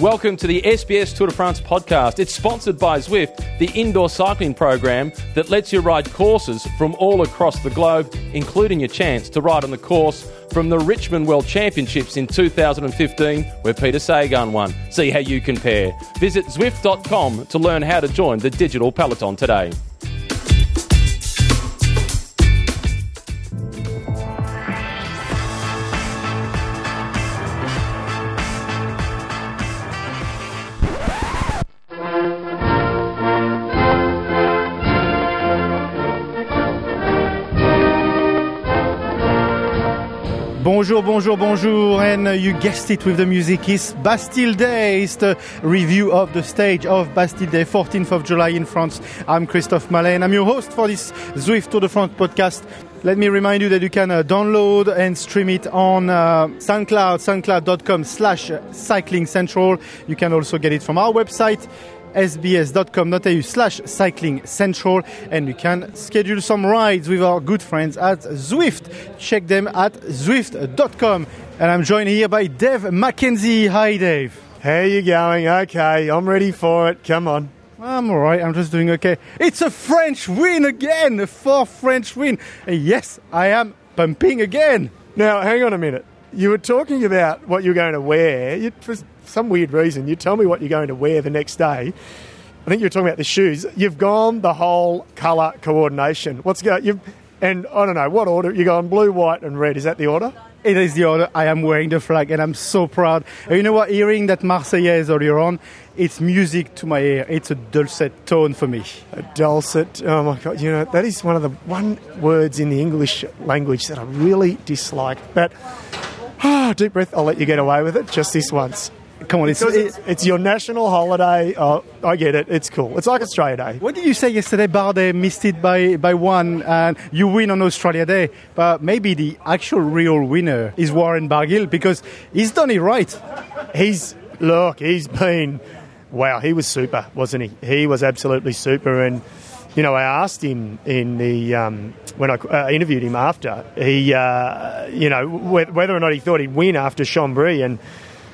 Welcome to the SBS Tour de France podcast. It's sponsored by Zwift, the indoor cycling program that lets you ride courses from all across the globe, including your chance to ride on the course from the Richmond World Championships in 2015, where Peter Sagan won. See how you compare. Visit Zwift.com to learn how to join the digital peloton today. Bonjour, bonjour, bonjour, and you guessed it with the music. is Bastille Day. It's the review of the stage of Bastille Day, 14th of July in France. I'm Christophe Mallet, and I'm your host for this Zwift Tour de France podcast. Let me remind you that you can uh, download and stream it on uh, SoundCloud, soundcloud.com slash cycling central. You can also get it from our website, sbs.com.au slash cycling central and you can schedule some rides with our good friends at Zwift. Check them at zwift.com. And I'm joined here by Dave McKenzie. Hi, Dave. How you going? Okay, I'm ready for it. Come on. I'm all right. I'm just doing okay. It's a French win again, a fourth French win. And yes, I am pumping again. Now, hang on a minute. You were talking about what you're going to wear. You, for some weird reason, you tell me what you're going to wear the next day. I think you were talking about the shoes. You've gone the whole colour coordination. What's going? You've and I don't know what order. You're going blue, white, and red. Is that the order? It is the order. I am wearing the flag and I'm so proud. And you know what? Hearing that Marseillaise earlier on, it's music to my ear. It's a dulcet tone for me. A dulcet. Oh my god! You know that is one of the one words in the English language that I really dislike. But ah, deep breath. I'll let you get away with it just this once. Come on, it's, it's, it's your national holiday. Oh, I get it. It's cool. It's like Australia Day. What did you say yesterday? Bardet missed it by, by one, and you win on Australia Day. But maybe the actual real winner is Warren Barguil because he's done it right. He's look. He's been wow. He was super, wasn't he? He was absolutely super. And you know, I asked him in the um, when I uh, interviewed him after he, uh, you know, wh- whether or not he thought he'd win after Chambéry and.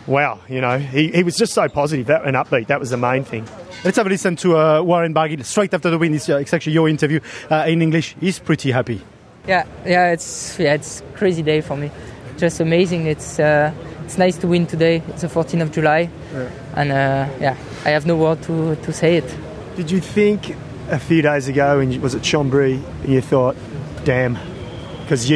Wow, you know, he, he was just so positive that, and upbeat. That was the main thing. Let's have a listen to uh, Warren Barguil straight after the win. It's, uh, it's actually your interview uh, in English. He's pretty happy. Yeah, yeah, it's yeah, it's crazy day for me. Just amazing. It's uh, it's nice to win today. It's the 14th of July, and uh, yeah, I have no word to, to say it. Did you think a few days ago, and was it Chambéry, and you thought, damn, because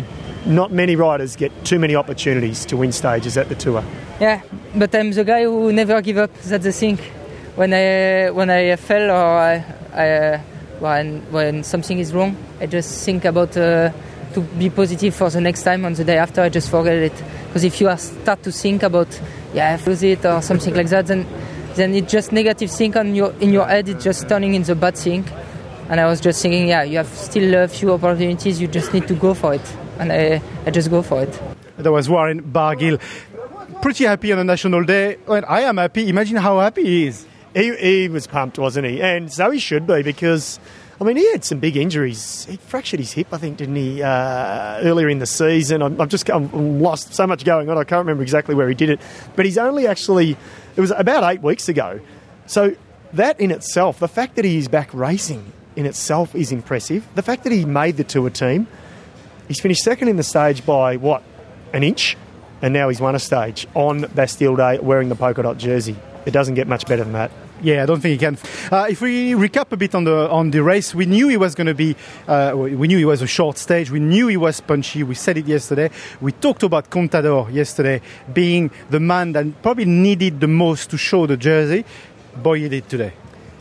not many riders get too many opportunities to win stages at the tour. Yeah, but I'm the guy who never give up. That's the thing. When I when I fell or I, I uh, when when something is wrong, I just think about uh, to be positive for the next time. On the day after, I just forget it. Because if you start to think about yeah, I lose it or something like that, then then it's just negative think on your in your head. It's just turning in the bad thing. And I was just thinking, yeah, you have still a few opportunities. You just need to go for it. And I, I just go for it. That was Warren Barguil. Pretty happy on a national day. Well, I am happy. Imagine how happy he is. He, he was pumped, wasn't he? And so he should be because, I mean, he had some big injuries. He fractured his hip, I think, didn't he, uh, earlier in the season? I'm, I'm just I'm lost. So much going on. I can't remember exactly where he did it. But he's only actually, it was about eight weeks ago. So that in itself, the fact that he is back racing in itself is impressive. The fact that he made the tour team, he's finished second in the stage by what, an inch? And now he's won a stage on Bastille Day wearing the polka dot jersey. It doesn't get much better than that. Yeah, I don't think he can. Uh, if we recap a bit on the on the race, we knew he was going to be. Uh, we knew he was a short stage. We knew he was punchy. We said it yesterday. We talked about Contador yesterday being the man that probably needed the most to show the jersey. Boy, he did today.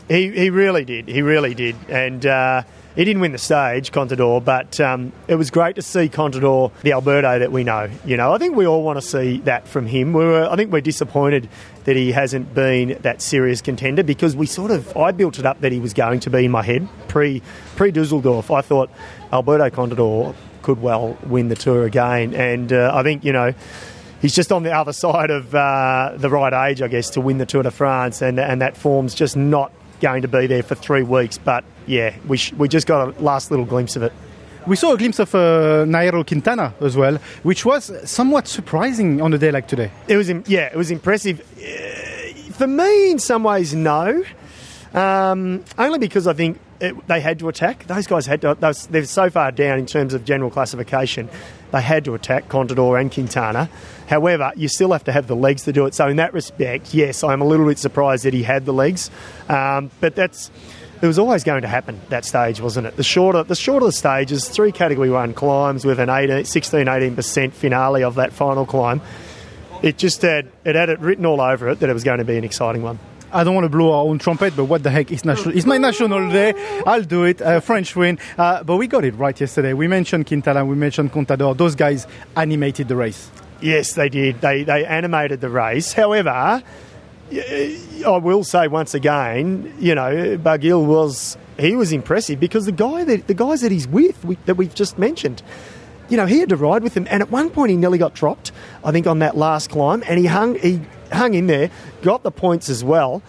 He, he really did. He really did. And uh, he didn't win the stage, Contador, but um, it was great to see Contador, the Alberto that we know. You know, I think we all want to see that from him. We were, I think we're disappointed that he hasn't been that serious contender because we sort of, I built it up that he was going to be in my head pre pre Dusseldorf. I thought Alberto Contador could well win the tour again, and uh, I think you know he's just on the other side of uh, the right age, I guess, to win the Tour de France, and and that form's just not going to be there for three weeks. But yeah, we sh- we just got a last little glimpse of it. We saw a glimpse of uh, Nairo Quintana as well, which was somewhat surprising on a day like today. It was im- yeah, it was impressive. Uh, For me, in some ways, no. Um, only because I think it, they had to attack. Those guys had to. They're so far down in terms of general classification. They had to attack Contador and Quintana. However, you still have to have the legs to do it. So in that respect, yes, I'm a little bit surprised that he had the legs. Um, but that's it was always going to happen that stage, wasn't it? The shorter the shorter the stages, three Category One climbs with an 18, 16, 18 percent finale of that final climb. It just had it had it written all over it that it was going to be an exciting one. I don't want to blow our own trumpet, but what the heck? It's, national, it's my national day. I'll do it. Uh, French win. Uh, but we got it right yesterday. We mentioned Quintana, we mentioned Contador. Those guys animated the race. Yes, they did. They, they animated the race. However, I will say once again, you know, Barguil was he was impressive because the guy that the guys that he's with we, that we've just mentioned, you know, he had to ride with him, and at one point he nearly got dropped. I think on that last climb, and he hung he hung in there, got the points as well.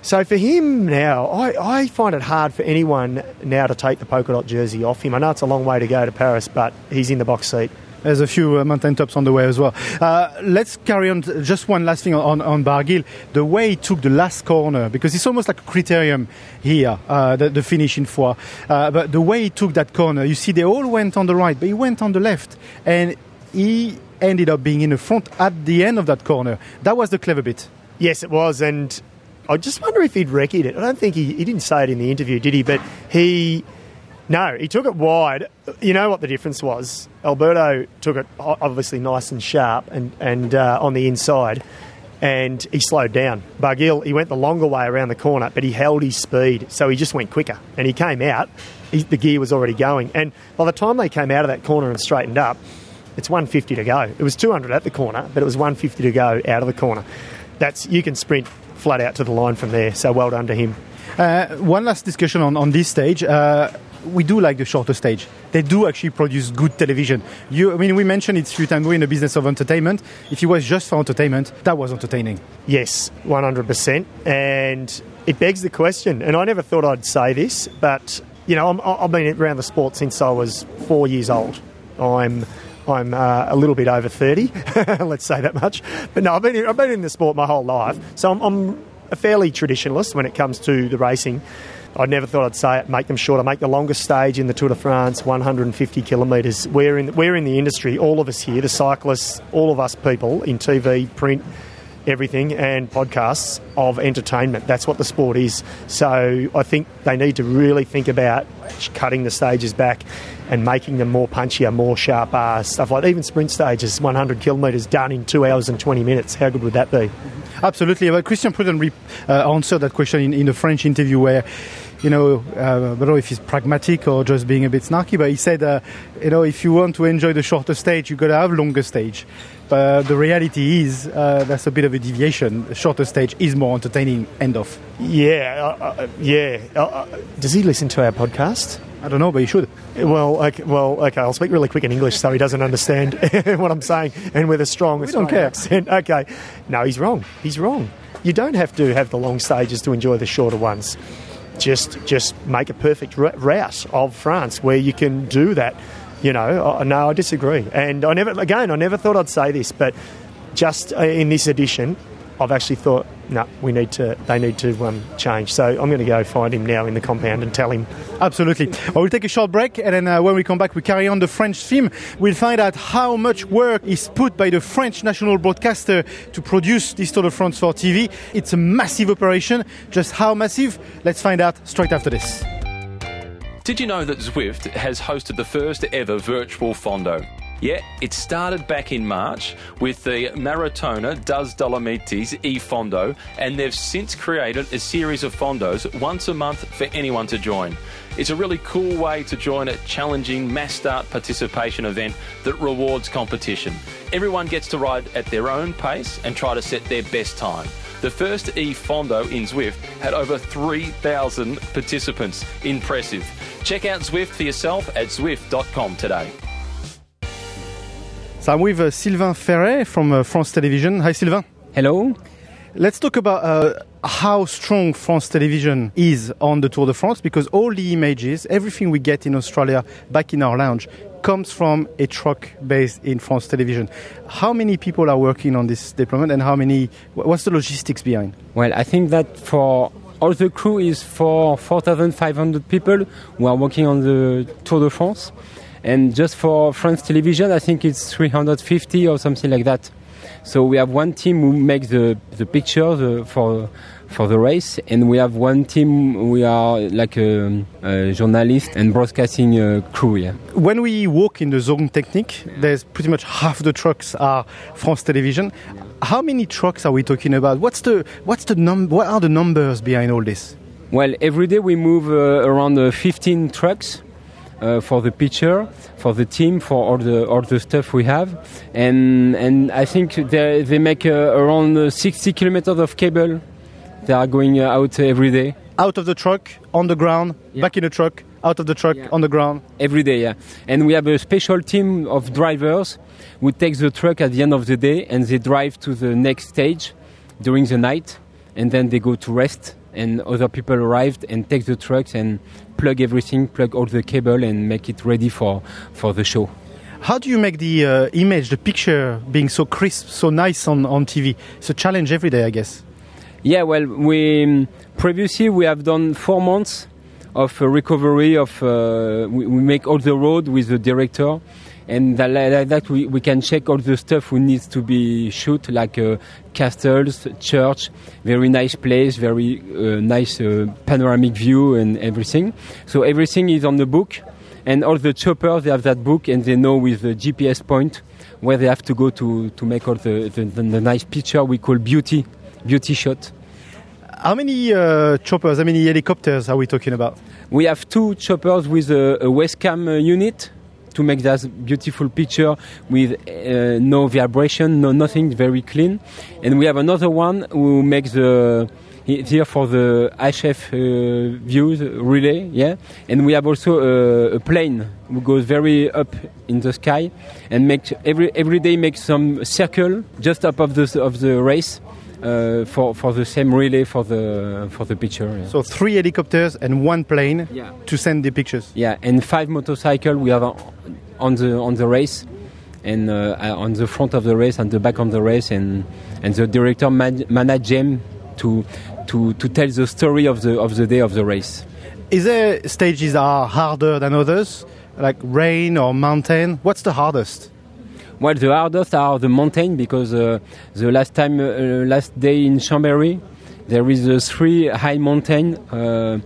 So for him now, I, I find it hard for anyone now to take the polka dot jersey off him. I know it's a long way to go to Paris, but he's in the box seat. There's a few uh, mountain tops on the way as well. Uh, let's carry on. Just one last thing on, on Barguil. The way he took the last corner, because it's almost like a criterium here, uh, the, the, finish in Foix. But the way he took that corner, you see, they all went on the right, but he went on the left. And he ended up being in the front at the end of that corner. That was the clever bit. Yes, it was. And I just wonder if he'd wrecked it. I don't think he, he didn't say it in the interview, did he? But he. No, he took it wide. You know what the difference was? Alberto took it obviously nice and sharp and, and uh, on the inside, and he slowed down. Barguil, he went the longer way around the corner, but he held his speed, so he just went quicker. And he came out, he, the gear was already going. And by the time they came out of that corner and straightened up, it's 150 to go. It was 200 at the corner, but it was 150 to go out of the corner. That's you can sprint flat out to the line from there. So well done to him. Uh, one last discussion on, on this stage. Uh, we do like the shorter stage. They do actually produce good television. You, I mean, we mentioned it a few times. We're in the business of entertainment. If it was just for entertainment, that was entertaining. Yes, 100%. And it begs the question, and I never thought I'd say this, but, you know, i have been around the sport since I was four years old. I'm I'm uh, a little bit over 30, let's say that much. But no, I've been, I've been in the sport my whole life. So I'm, I'm a fairly traditionalist when it comes to the racing. I never thought I'd say it, make them shorter, make the longest stage in the Tour de France 150 kilometres. We're in, we're in the industry, all of us here, the cyclists, all of us people in TV, print, everything, and podcasts of entertainment. That's what the sport is. So I think they need to really think about cutting the stages back and making them more punchier, more sharp sharper, stuff like even sprint stages, 100 kilometres done in two hours and 20 minutes. How good would that be? Absolutely. But Christian Prudhomme uh, answered that question in, in the French interview where you know, uh, I don't know if he's pragmatic or just being a bit snarky, but he said, uh, you know, if you want to enjoy the shorter stage, you've got to have longer stage. But the reality is, uh, that's a bit of a deviation. The shorter stage is more entertaining. End of. Yeah, uh, uh, yeah. Uh, does he listen to our podcast? I don't know, but he should. Well, okay, well, okay. I'll speak really quick in English so he doesn't understand what I'm saying, and with a strong we don't care. accent. Okay, no, he's wrong. He's wrong. You don't have to have the long stages to enjoy the shorter ones. Just, just make a perfect route of France where you can do that. You know, no, I disagree, and I never, again, I never thought I'd say this, but just uh, in this edition, I've actually thought, no, we need to. They need to um, change. So I'm going to go find him now in the compound and tell him. Absolutely. Well, we'll take a short break, and then uh, when we come back, we carry on the French theme. We'll find out how much work is put by the French national broadcaster to produce this Tour de France for TV. It's a massive operation. Just how massive? Let's find out straight after this. Did you know that Zwift has hosted the first ever virtual Fondo? Yeah, it started back in March with the Maratona das Dolomites e Fondo, and they've since created a series of Fondos once a month for anyone to join. It's a really cool way to join a challenging mass start participation event that rewards competition. Everyone gets to ride at their own pace and try to set their best time. The first E Fondo in Zwift had over 3,000 participants. Impressive. Check out Zwift for yourself at Zwift.com today. So I'm with uh, Sylvain Ferret from uh, France Television. Hi, Sylvain. Hello. Let's talk about uh, how strong France Television is on the Tour de France because all the images, everything we get in Australia back in our lounge comes from a truck based in France Television. How many people are working on this deployment, and how many? What's the logistics behind? Well, I think that for all the crew is for 4,500 people who are working on the Tour de France, and just for France Television, I think it's 350 or something like that. So we have one team who makes the the pictures for for the race, and we have one team. We are like a, a journalist and broadcasting uh, crew. Yeah. When we walk in the zone technique, there's pretty much half the trucks are France Television. How many trucks are we talking about? What's the what's the num- What are the numbers behind all this? Well, every day we move uh, around uh, 15 trucks. Uh, for the pitcher, for the team, for all the all the stuff we have, and and I think they they make uh, around uh, 60 kilometers of cable they are going uh, out every day. Out of the truck, on the ground, Yeah. back in the truck, out of the truck, Yeah. on the ground. Every day, yeah. And we have a special team of drivers who take the truck at the end of the day and they drive to the next stage during the night and then they go to rest and other people arrived and take the trucks and plug everything, plug all the cable and make it ready for, for the show. How do you make the uh, image, the picture being so crisp, so nice on, on TV? It's a challenge every day, I guess. Yeah, well, we previously we have done four months of uh, recovery of. Uh, we, we make all the road with the director, and that, like that we, we can check all the stuff who needs to be shoot, like uh, castles, church, very nice place, very uh, nice uh, panoramic view and everything. So everything is on the book, and all the choppers they have that book and they know with the GPS point where they have to go to to make all the the, the, nice picture we call beauty beauty shot. How many uh, choppers, how many helicopters are we talking about? We have two choppers with a, a Wescam uh, unit to make that beautiful picture with uh, no vibration, no nothing, very clean. And we have another one who makes the here for the HF uh, views relay, yeah. And we have also a, a plane who goes very up in the sky and make every every day makes some circle just up of the of the race. Uh, for for the same relay for the for the picture. yeah. So three helicopters and one plane Yeah. to send the pictures. Yeah, and five motorcycle we have on- the on the race, and uh, on the front of the race and the back of the race, and and the director man- manage them to to to tell the story of the of the day of the race. Is there stages that are harder than others, like rain or mountain? What's the hardest? Well, the hardest are the mountain because uh, the last time uh, last day in Chambéry, there is a three high mountain uh,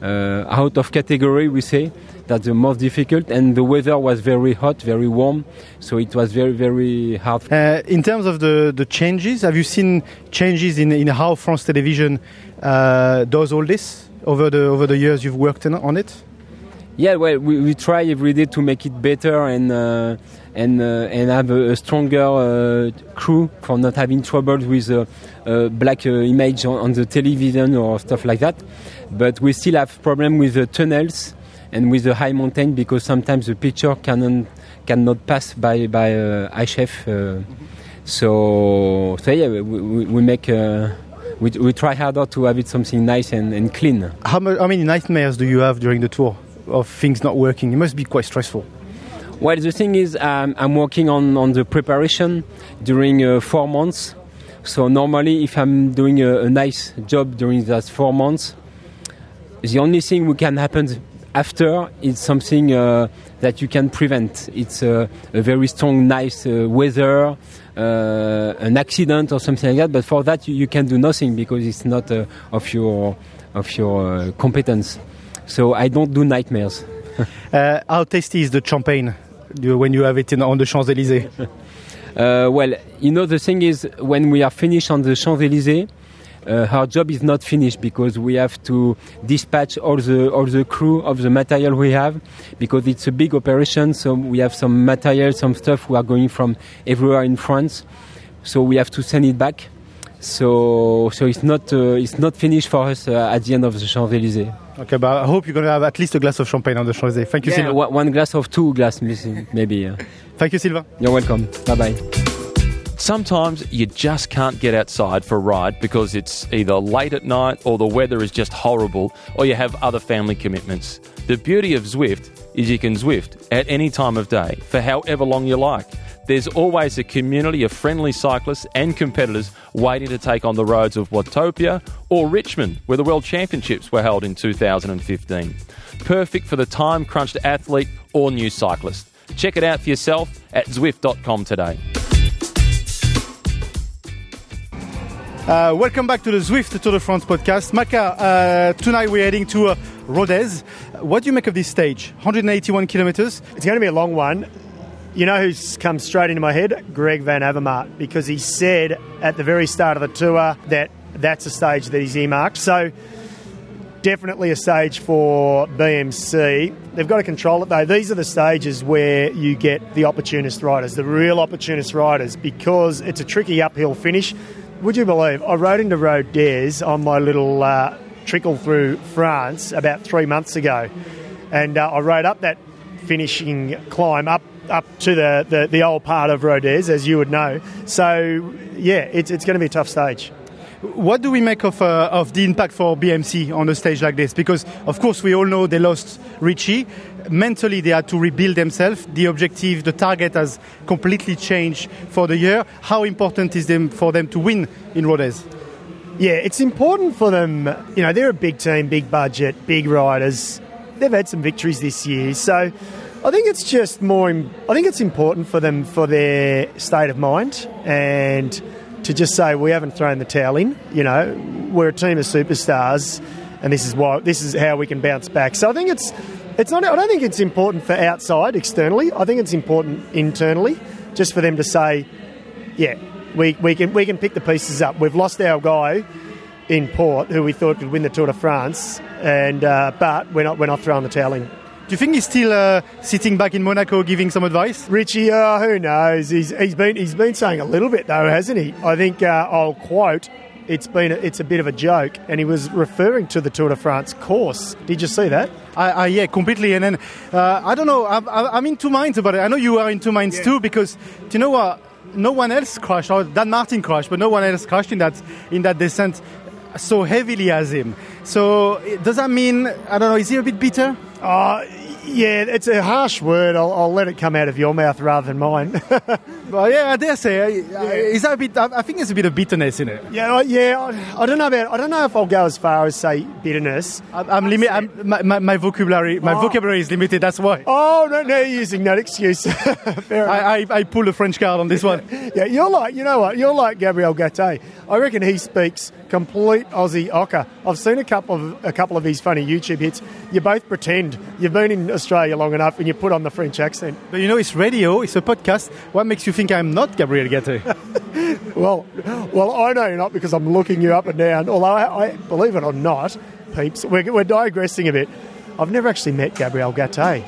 uh, out of category. We say that's the most difficult, and the weather was very hot, very warm, so it was very very hard Uh, in terms of the, the changes, have you seen changes in, in how France Television uh, does all this over the over the years you've worked on it? Yeah, well, we, we try every day to make it better and uh, and uh, and have a, a stronger uh, crew for not having trouble with uh, uh, black uh, image on, on the television or stuff like that. But we still have problem with the tunnels and with the high mountain because sometimes the picture cannot cannot pass by by uh, HF. Uh, so so yeah, we, we, we make. We, we try harder to have it something nice and, and clean. How, how many nightmares do you have during the tour of things not working? It must be quite stressful. Well, the thing is, um, I'm working on, on the preparation during uh, four months. So normally, if I'm doing a, a nice job during those four months, the only thing we can happen after is something uh, that you can prevent. It's a very strong, nice uh, weather, uh, an accident or something like that. But for that, you, you can do nothing because it's not uh, of your of your competence. So I don't do nightmares. Uh, how tasty is the champagne when you have it in, on the Champs Elysees? Uh, well, you know, the thing is, when we are finished on the Champs Elysees, uh, our job is not finished because we have to dispatch all the all the crew of the material we have because it's a big operation. So we have some material, some stuff we are going from everywhere in France. So we have to send it back. So so it's not uh, it's not finished for us uh, at the end of the Champs Elysees. Okay, but I hope you're going to have at least a glass of champagne on the Champs Elysees. Thank you, Yeah, Sylvain. one one glass of two glass, maybe. yeah. Thank you, Sylvain. You're welcome. Bye bye. Sometimes you just can't get outside for a ride because it's either late at night or the weather is just horrible or you have other family commitments. The beauty of Zwift is you can Zwift at any time of day for however long you like. There's always a community of friendly cyclists and competitors waiting to take on the roads of Watopia or Richmond, where the World Championships were held in 2015. Perfect for the time crunched athlete or new cyclist. Check it out for yourself at Zwift.com today. Uh, welcome back to the Zwift Tour de France podcast. Maka, uh, tonight we're heading to uh, Rodez. What do you make of this stage? 181 kilometers. It's going to be a long one. You know who's come straight into my head? Greg Van Avermaet, because he said at the very start of the tour that that's a stage that he's earmarked. So definitely a stage for BMC. They've got to control it though. These are the stages where you get the opportunist riders, the real opportunist riders, because it's a tricky uphill finish. Would you believe I rode into Rodez on my little uh, trickle through France about three months ago, and uh, I rode up that finishing climb up up to the, the, the old part of Rodez, as you would know. So yeah, it's it's going to be a tough stage. What do we make of, uh, of the impact for BMC on a stage like this? Because, of course, we all know they lost Richie. Mentally, they had to rebuild themselves. The objective, the target has completely changed for the year. How important is it for them to win in Rodez? Yeah, it's important for them. You know, they're a big team, big budget, big riders. They've had some victories this year. So I think it's just more, I think it's important for them for their state of mind and to just say we haven't thrown the towel in. You know, we're a team of superstars, and this is why this is how we can bounce back. So I think it's it's not. I don't think it's important for outside externally. I think it's important internally, just for them to say, yeah, we, we can we can pick the pieces up. We've lost our guy in Porte, who we thought could win the Tour de France, and uh, but we're not we're not throwing the towel in. Do you think he's still uh, sitting back in Monaco giving some advice? Richie, uh, who knows? He's, he's been he's been saying a little bit though, hasn't he? I think uh, I'll quote. It's been a, it's a bit of a joke, and he was referring to the Tour de France course. Did you see that? I, I, yeah, completely. And then uh, I don't know. I'm, I'm in two minds about it. I know you are in two minds Yeah. too, because do you know what? No one else crashed. Or Dan Martin crashed, but no one else crashed in that in that descent so heavily as him. So does that mean I don't know? Is he a bit bitter? Uh, yeah, it's a harsh word. I'll, I'll let it come out of your mouth rather than mine. Well, yeah, I dare say. uh, uh, Is that a bit? I, I think there's a bit of bitterness in it. yeah, I- yeah. I, I don't know about. I don't know if I'll go as far as say bitterness. I'm, I'm my, my, my vocabulary. My Oh. vocabulary is limited. That's why. Oh no, no, you're using that excuse. I, I, I pull the French card on this one. Yeah, you're like, you know what? You're like Gabriel Gaté. I reckon he speaks complete Aussie ocker. I've seen a couple of a couple of his funny YouTube hits. You both pretend you've been in Australia long enough, and you put on the French accent. But you know, it's radio. It's a podcast. What makes you think I'm not Gabriel Gaté? Well, well, I know you're not because I'm looking you up and down. Although I, I believe it or not, peeps, we're, we're digressing a bit. I've never actually met Gabriel Gaté.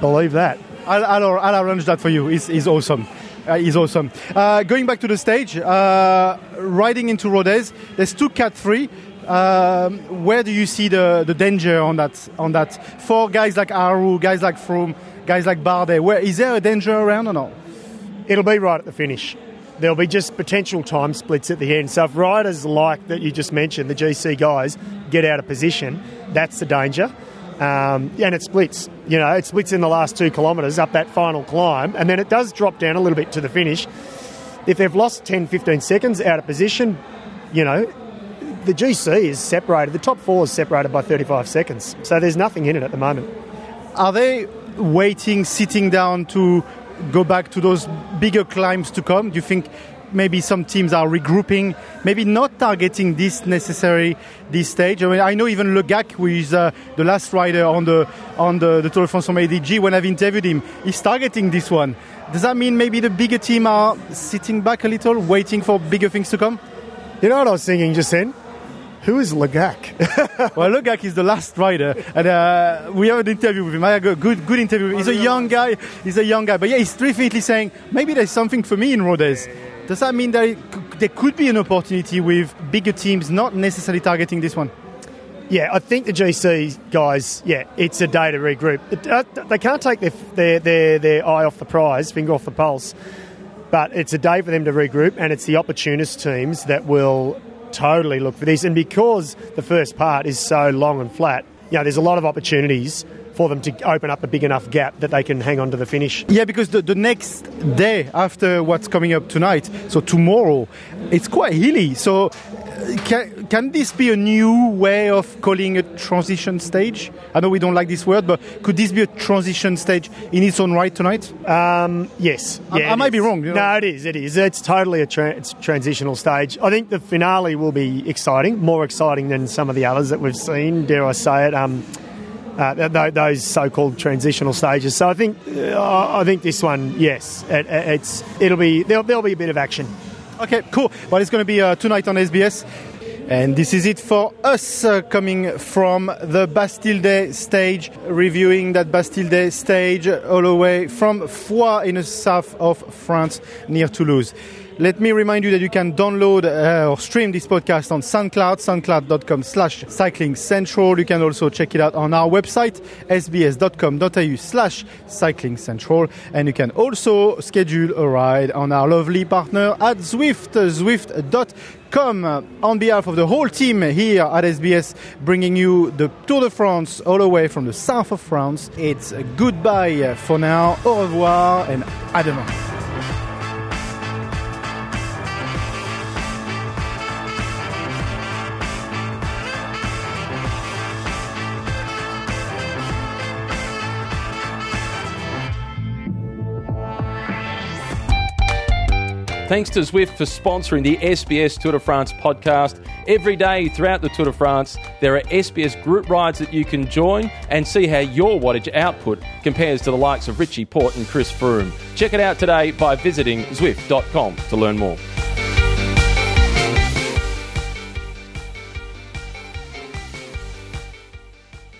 believe that. I'll, I'll, I'll arrange that for you. He's, he's awesome. Uh, he's awesome. Uh, going back to the stage, uh, riding into Rodez, there's two Cat 3. Um, where do you see the, the danger on that? On that for guys like Aru, guys like Froome, guys like Bardet? Where is there a danger around or not? It'll be right at the finish. There'll be just potential time splits at the end. So if riders like that you just mentioned, the GC guys, get out of position, that's the danger. Um, and it splits. You know, it splits in the last two kilometres up that final climb, and then it does drop down a little bit to the finish. If they've lost 10, 15 seconds out of position, you know, the GC is separated. The top four is separated by 35 seconds. So there's nothing in it at the moment. Are they waiting, sitting down to go back to those bigger climbs to come? Do you think maybe some teams are regrouping, maybe not targeting this necessary this stage? I mean, I know even Le Gac, who is uh, the last rider on the on the, the Tour de France from ADG, when I've interviewed him, he's targeting this one. Does that mean maybe the bigger team are sitting back a little, waiting for bigger things to come? You know what I was thinking just then? Who is Le Gac? Well, Le Gac is the last rider, and uh, we have an interview with him. I had a good, good interview. He's a young guy. He's a young guy, but yeah, he's definitely saying maybe there's something for me in Rodez. Does that mean that it there could be an opportunity with bigger teams not necessarily targeting this one? Yeah, I think the GC guys, yeah, it's a day to regroup. It- uh, They can't take their, their, their, their eye off the prize, finger off the pulse, but it's a day for them to regroup, and it's the opportunist teams that will totally look for this. And because the first part is so long and flat, you know, there's a lot of opportunities for them to open up a big enough gap that they can hang on to the finish. Yeah, because the, the next day after what's coming up tonight, so tomorrow, it's quite hilly. So can, can this be a new way of calling a transition stage? I know we don't like this word, but could this be a transition stage in its own right tonight? Um, yes. I- Yeah, I might be wrong, you know. No, it is. It is. It's totally a tra- it's transitional stage. I think the finale will be exciting, more exciting than some of the others that we've seen. Dare I say it? Um, uh, th- th- those so-called transitional stages. So I think uh, I think this one, yes, it, it's it'll be there'll, there'll be a bit of action. Okay, cool. Well, it's going to be uh, tonight on SBS. And this is it for us uh, coming from the Bastille Day stage, reviewing that Bastille Day stage all the way from Foix in the south of France near Toulouse. Let me remind you that you can download uh, or stream this podcast on SoundCloud, soundcloud.com slash cycling central. You can also check it out on our website, sbs.com.au slash cycling central. And you can also schedule a ride on our lovely partner at Zwift, zwift.com. On behalf of the whole team here at SBS, bringing you the Tour de France all the way from the south of France, it's goodbye for now, au revoir, and à demain. Thanks to Zwift for sponsoring the SBS Tour de France podcast. Every day throughout the Tour de France, there are SBS group rides that you can join and see how your wattage output compares to the likes of Richie Porte and Chris Froome. Check it out today by visiting Zwift.com to learn more.